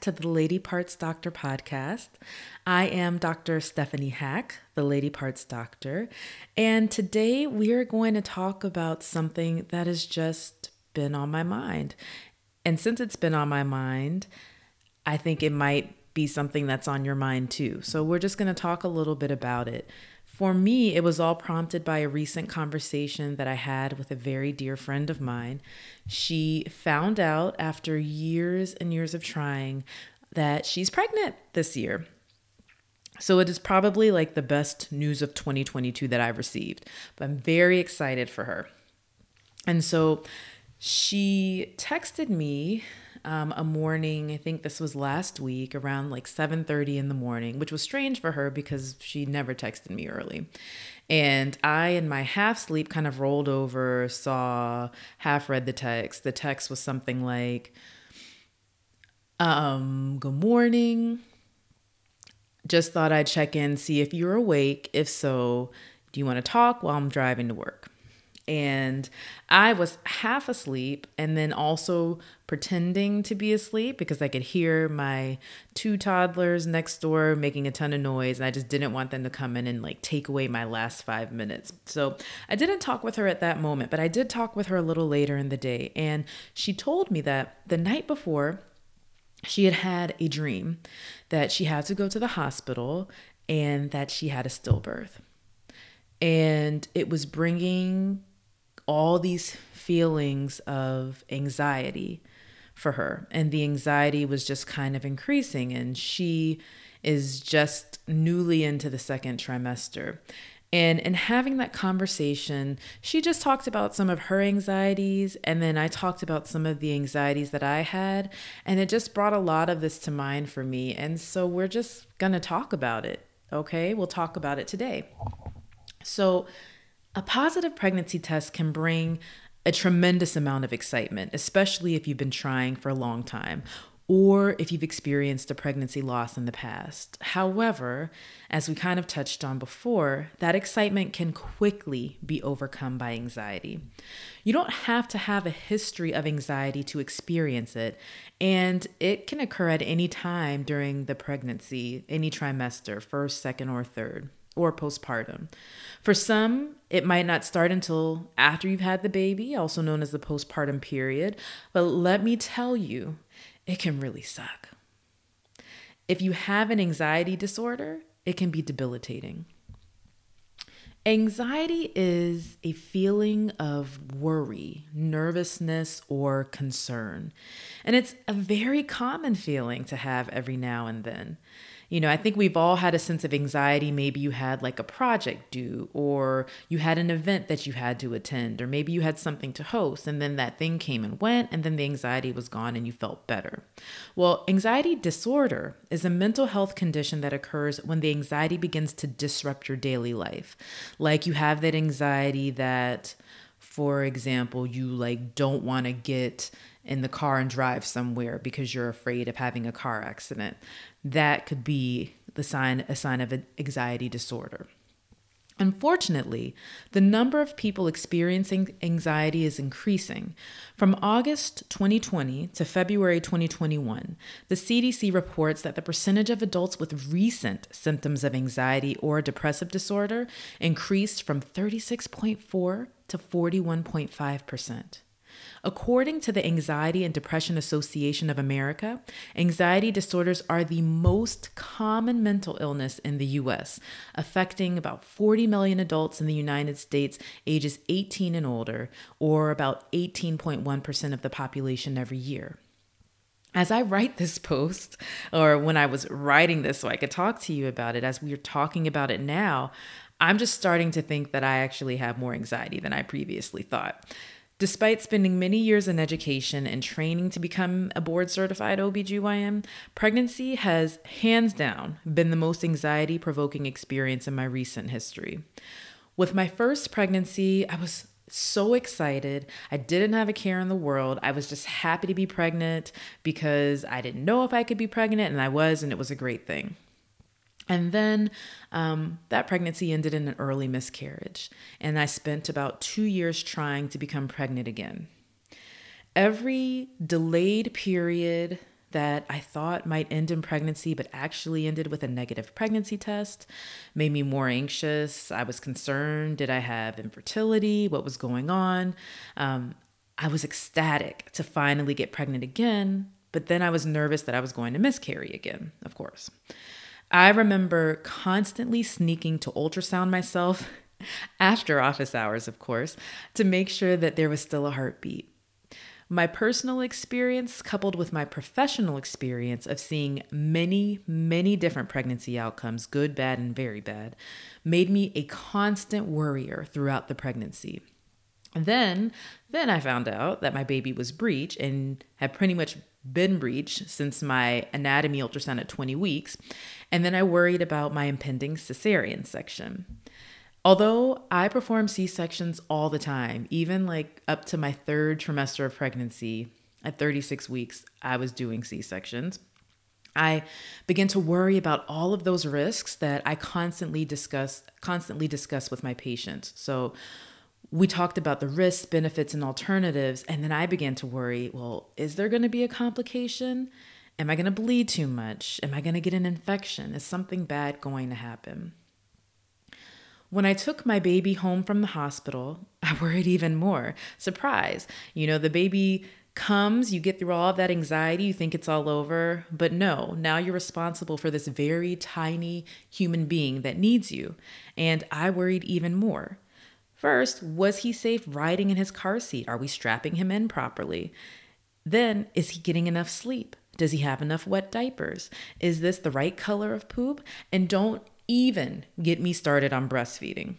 To the Lady Parts Doctor podcast. I am Dr. Stephanie Hack, the Lady Parts Doctor, and today we are going to talk about something that has just been on my mind. And since it's been on my mind, I think it might be something that's on your mind too. So we're just going to talk a little bit about it. For me, it was all prompted by a recent conversation that I had with a very dear friend of mine. She found out after years and years of trying that she's pregnant this year. So it is probably like the best news of 2022 that I've received, but I'm very excited for her. And so she texted me um, a morning. I think this was last week around like 7:30 in the morning, which was strange for her because she never texted me early. And I, in my half sleep, kind of rolled over, saw, half read the text. The text was something like, um, "Good morning. Just thought I'd check in, see if you're awake. If so, do you want to talk while I'm driving to work?" And I was half asleep and then also pretending to be asleep because I could hear my two toddlers next door making a ton of noise and I just didn't want them to come in and like take away my last 5 minutes. So, I didn't talk with her at that moment, but I did talk with her a little later in the day and she told me that the night before she had had a dream that she had to go to the hospital and that she had a stillbirth. And it was bringing all these feelings of anxiety for her. And the anxiety was just kind of increasing. And she is just newly into the second trimester. And in having that conversation, she just talked about some of her anxieties. And then I talked about some of the anxieties that I had. And it just brought a lot of this to mind for me. And so we're just going to talk about it. Okay. We'll talk about it today. So, a positive pregnancy test can bring a tremendous amount of excitement, especially if you've been trying for a long time or if you've experienced a pregnancy loss in the past. However, as we kind of touched on before, that excitement can quickly be overcome by anxiety. You don't have to have a history of anxiety to experience it, and it can occur at any time during the pregnancy, any trimester, first, second, or third or postpartum. For some, it might not start until after you've had the baby, also known as the postpartum period. But let me tell you, it can really suck. If you have an anxiety disorder, it can be debilitating. Anxiety is a feeling of worry, nervousness, or concern. And it's a very common feeling to have every now and then you know, I think we've all had a sense of anxiety. Maybe you had like a project due, or you had an event that you had to attend, or maybe you had something to host, and then that thing came and went, and then the anxiety was gone and you felt better. Well, anxiety disorder is a mental health condition that occurs when the anxiety begins to disrupt your daily life. Like you have that anxiety that, for example, you like don't want to get in the car and drive somewhere because you're afraid of having a car accident. That could be the sign a sign of an anxiety disorder. Unfortunately, the number of people experiencing anxiety is increasing. From August 2020 to February 2021, the CDC reports that the percentage of adults with recent symptoms of anxiety or depressive disorder increased from 36.4 to 41.5%. According to the Anxiety and Depression Association of America, anxiety disorders are the most common mental illness in the US, affecting about 40 million adults in the United States ages 18 and older, or about 18.1% of the population every year. As I write this post, or when I was writing this so I could talk to you about it, as we're talking about it now, I'm just starting to think that I actually have more anxiety than I previously thought. Despite spending many years in education and training to become a board certified OBGYN, pregnancy has hands down been the most anxiety provoking experience in my recent history. With my first pregnancy, I was so excited. I didn't have a care in the world. I was just happy to be pregnant because I didn't know if I could be pregnant, and I was, and it was a great thing. And then um, that pregnancy ended in an early miscarriage. And I spent about two years trying to become pregnant again. Every delayed period that I thought might end in pregnancy, but actually ended with a negative pregnancy test, made me more anxious. I was concerned did I have infertility? What was going on? Um, I was ecstatic to finally get pregnant again, but then I was nervous that I was going to miscarry again, of course. I remember constantly sneaking to ultrasound myself after office hours, of course, to make sure that there was still a heartbeat. My personal experience, coupled with my professional experience of seeing many, many different pregnancy outcomes, good, bad, and very bad, made me a constant worrier throughout the pregnancy. then, then I found out that my baby was breech and had pretty much been breached since my anatomy ultrasound at 20 weeks. And then I worried about my impending cesarean section. Although I perform C sections all the time, even like up to my third trimester of pregnancy, at 36 weeks, I was doing C sections. I began to worry about all of those risks that I constantly discuss constantly discuss with my patients. So we talked about the risks, benefits, and alternatives, and then I began to worry, well, is there going to be a complication? Am I going to bleed too much? Am I going to get an infection? Is something bad going to happen? When I took my baby home from the hospital, I worried even more. Surprise. You know, the baby comes, you get through all of that anxiety, you think it's all over, but no, now you're responsible for this very tiny human being that needs you. And I worried even more. First, was he safe riding in his car seat? Are we strapping him in properly? Then, is he getting enough sleep? Does he have enough wet diapers? Is this the right color of poop? And don't even get me started on breastfeeding.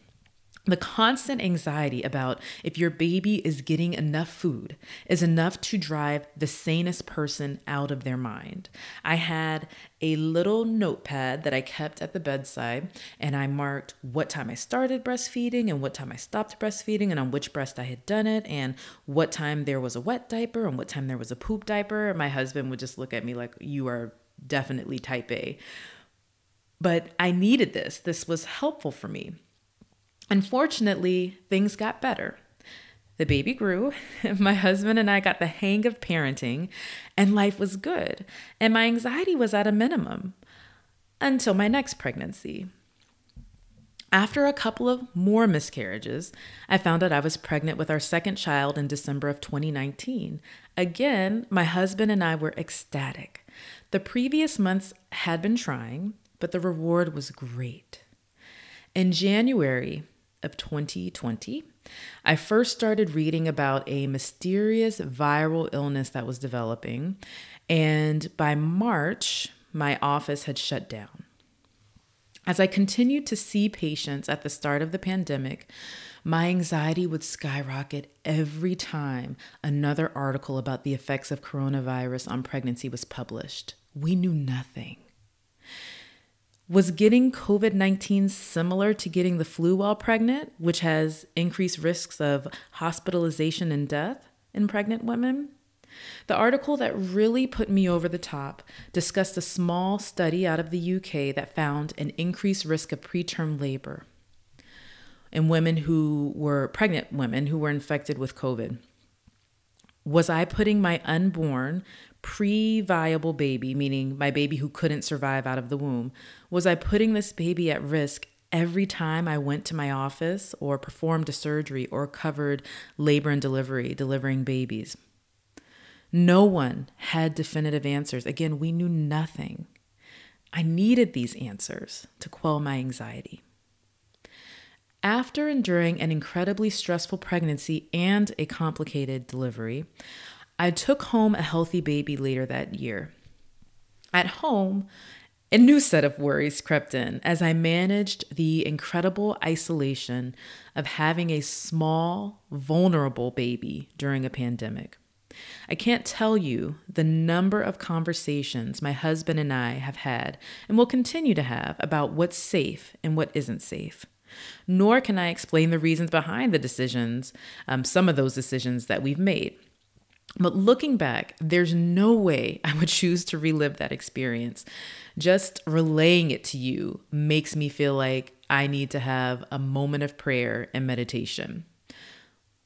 The constant anxiety about if your baby is getting enough food is enough to drive the sanest person out of their mind. I had a little notepad that I kept at the bedside, and I marked what time I started breastfeeding and what time I stopped breastfeeding, and on which breast I had done it, and what time there was a wet diaper and what time there was a poop diaper. My husband would just look at me like, You are definitely type A. But I needed this. This was helpful for me. Unfortunately, things got better. The baby grew, my husband and I got the hang of parenting, and life was good. And my anxiety was at a minimum until my next pregnancy. After a couple of more miscarriages, I found out I was pregnant with our second child in December of 2019. Again, my husband and I were ecstatic. The previous months had been trying, but the reward was great. In January of 2020, I first started reading about a mysterious viral illness that was developing, and by March, my office had shut down. As I continued to see patients at the start of the pandemic, my anxiety would skyrocket every time another article about the effects of coronavirus on pregnancy was published. We knew nothing. Was getting COVID 19 similar to getting the flu while pregnant, which has increased risks of hospitalization and death in pregnant women? The article that really put me over the top discussed a small study out of the UK that found an increased risk of preterm labor in women who were pregnant women who were infected with COVID. Was I putting my unborn pre viable baby, meaning my baby who couldn't survive out of the womb, was I putting this baby at risk every time I went to my office or performed a surgery or covered labor and delivery, delivering babies? No one had definitive answers. Again, we knew nothing. I needed these answers to quell my anxiety. After enduring an incredibly stressful pregnancy and a complicated delivery, I took home a healthy baby later that year. At home, a new set of worries crept in as I managed the incredible isolation of having a small, vulnerable baby during a pandemic. I can't tell you the number of conversations my husband and I have had and will continue to have about what's safe and what isn't safe. Nor can I explain the reasons behind the decisions, um, some of those decisions that we've made. But looking back, there's no way I would choose to relive that experience. Just relaying it to you makes me feel like I need to have a moment of prayer and meditation.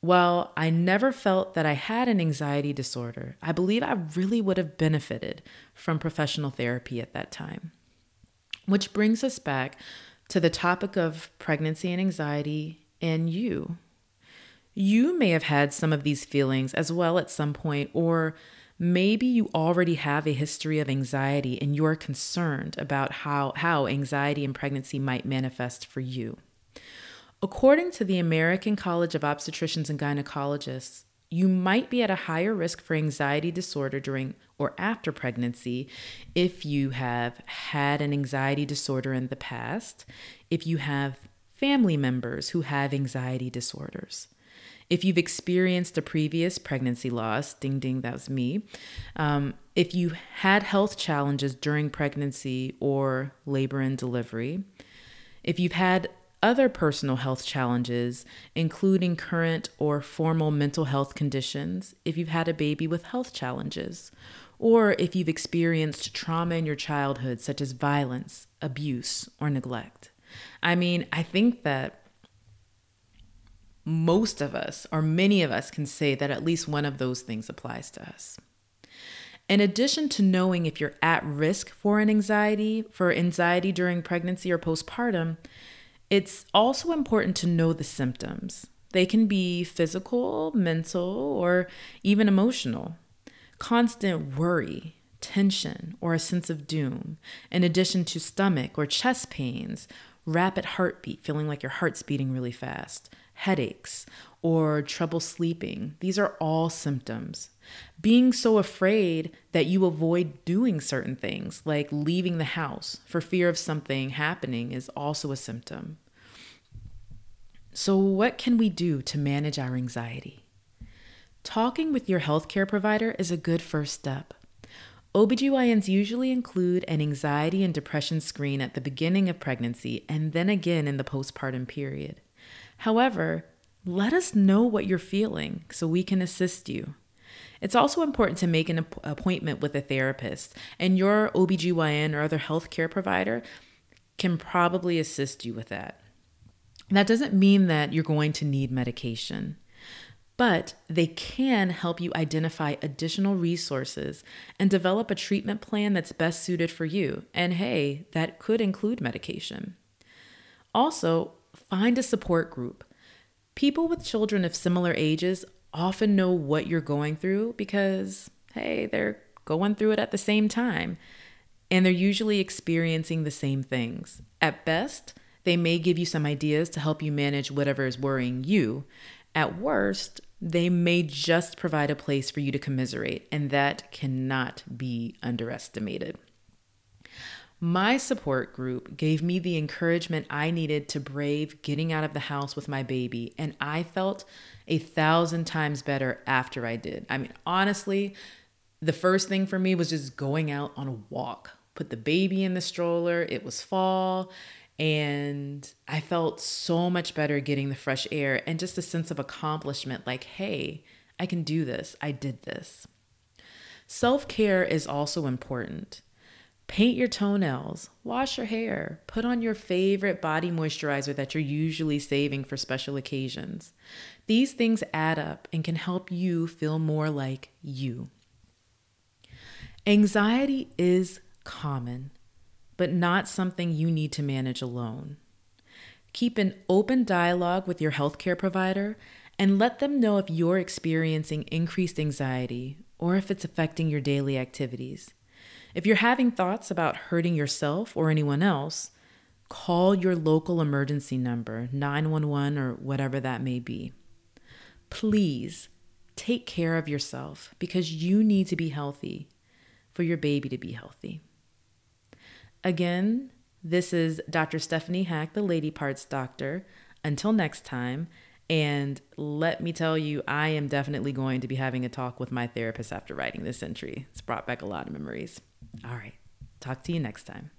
While I never felt that I had an anxiety disorder, I believe I really would have benefited from professional therapy at that time. Which brings us back to the topic of pregnancy and anxiety and you. You may have had some of these feelings as well at some point, or maybe you already have a history of anxiety and you're concerned about how, how anxiety and pregnancy might manifest for you. According to the American College of Obstetricians and Gynecologists, you might be at a higher risk for anxiety disorder during or after pregnancy if you have had an anxiety disorder in the past, if you have family members who have anxiety disorders. If you've experienced a previous pregnancy loss, ding ding, that was me. Um, if you had health challenges during pregnancy or labor and delivery, if you've had other personal health challenges, including current or formal mental health conditions, if you've had a baby with health challenges, or if you've experienced trauma in your childhood, such as violence, abuse, or neglect. I mean, I think that most of us, or many of us, can say that at least one of those things applies to us. In addition to knowing if you're at risk for an anxiety, for anxiety during pregnancy or postpartum, it's also important to know the symptoms. They can be physical, mental, or even emotional. Constant worry, tension, or a sense of doom, in addition to stomach or chest pains, rapid heartbeat, feeling like your heart's beating really fast, headaches, or trouble sleeping. These are all symptoms. Being so afraid that you avoid doing certain things, like leaving the house for fear of something happening, is also a symptom. So, what can we do to manage our anxiety? Talking with your healthcare provider is a good first step. OBGYNs usually include an anxiety and depression screen at the beginning of pregnancy and then again in the postpartum period. However, let us know what you're feeling so we can assist you. It's also important to make an appointment with a therapist, and your OBGYN or other healthcare provider can probably assist you with that. That doesn't mean that you're going to need medication, but they can help you identify additional resources and develop a treatment plan that's best suited for you. And hey, that could include medication. Also, find a support group. People with children of similar ages often know what you're going through because, hey, they're going through it at the same time. And they're usually experiencing the same things. At best, they may give you some ideas to help you manage whatever is worrying you. At worst, they may just provide a place for you to commiserate, and that cannot be underestimated. My support group gave me the encouragement I needed to brave getting out of the house with my baby, and I felt a thousand times better after I did. I mean, honestly, the first thing for me was just going out on a walk. Put the baby in the stroller. It was fall, and I felt so much better getting the fresh air and just a sense of accomplishment like, hey, I can do this. I did this. Self care is also important. Paint your toenails, wash your hair, put on your favorite body moisturizer that you're usually saving for special occasions. These things add up and can help you feel more like you. Anxiety is common but not something you need to manage alone. Keep an open dialogue with your healthcare provider and let them know if you're experiencing increased anxiety or if it's affecting your daily activities. If you're having thoughts about hurting yourself or anyone else, call your local emergency number, 911 or whatever that may be. Please take care of yourself because you need to be healthy for your baby to be healthy. Again, this is Dr. Stephanie Hack, the Lady Parts Doctor. Until next time, and let me tell you, I am definitely going to be having a talk with my therapist after writing this entry. It's brought back a lot of memories. All right, talk to you next time.